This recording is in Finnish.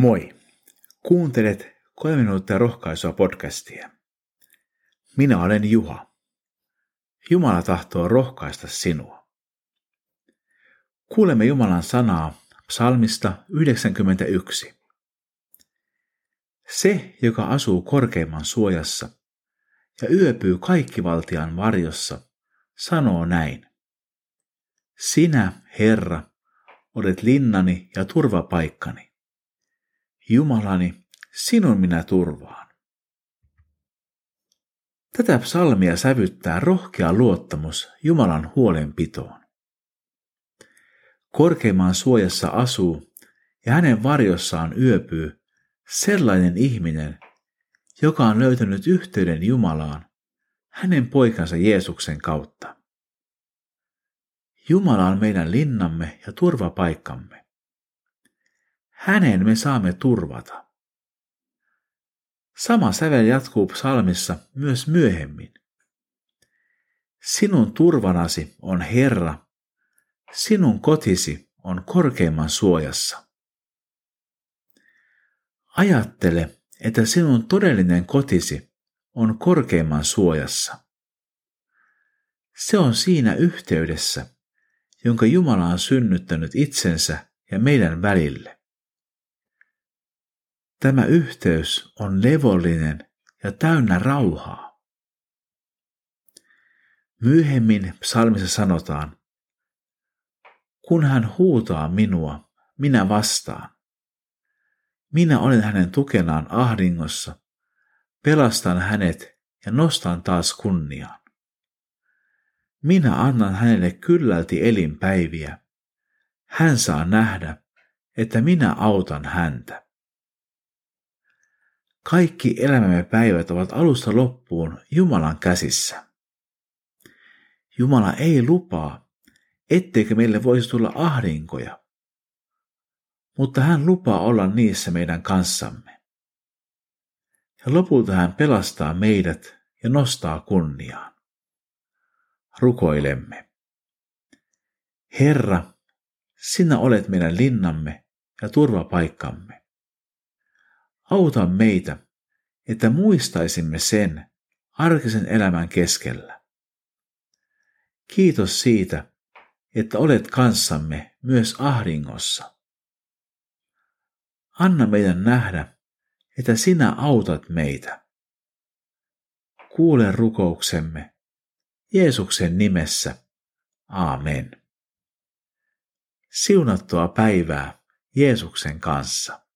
Moi! Kuuntelet kolme minuuttia rohkaisua podcastia. Minä olen Juha. Jumala tahtoo rohkaista sinua. Kuulemme Jumalan sanaa psalmista 91. Se, joka asuu korkeimman suojassa ja yöpyy kaikkivaltian varjossa, sanoo näin. Sinä, Herra, olet linnani ja turvapaikkani Jumalani, sinun minä turvaan. Tätä psalmia sävyttää rohkea luottamus Jumalan huolenpitoon. Korkeimman suojassa asuu ja hänen varjossaan yöpyy sellainen ihminen, joka on löytänyt yhteyden Jumalaan hänen poikansa Jeesuksen kautta. Jumala on meidän linnamme ja turvapaikkamme. Hänen me saamme turvata. Sama sävel jatkuu psalmissa myös myöhemmin. Sinun turvanasi on Herra, sinun kotisi on korkeimman suojassa. Ajattele, että sinun todellinen kotisi on korkeimman suojassa. Se on siinä yhteydessä, jonka Jumala on synnyttänyt itsensä ja meidän välille. Tämä yhteys on levollinen ja täynnä rauhaa. Myöhemmin psalmissa sanotaan, kun hän huutaa minua, minä vastaan. Minä olen hänen tukenaan ahdingossa, pelastan hänet ja nostan taas kunniaan. Minä annan hänelle kyllälti elinpäiviä. Hän saa nähdä, että minä autan häntä. Kaikki elämämme päivät ovat alusta loppuun Jumalan käsissä. Jumala ei lupaa, etteikö meille voisi tulla ahdinkoja, mutta hän lupaa olla niissä meidän kanssamme. Ja lopulta hän pelastaa meidät ja nostaa kunniaan. Rukoilemme. Herra, sinä olet meidän linnamme ja turvapaikkamme. Auta meitä, että muistaisimme sen arkisen elämän keskellä. Kiitos siitä, että olet kanssamme myös ahdingossa. Anna meidän nähdä, että sinä autat meitä. Kuule rukouksemme. Jeesuksen nimessä. Aamen. Siunattua päivää Jeesuksen kanssa.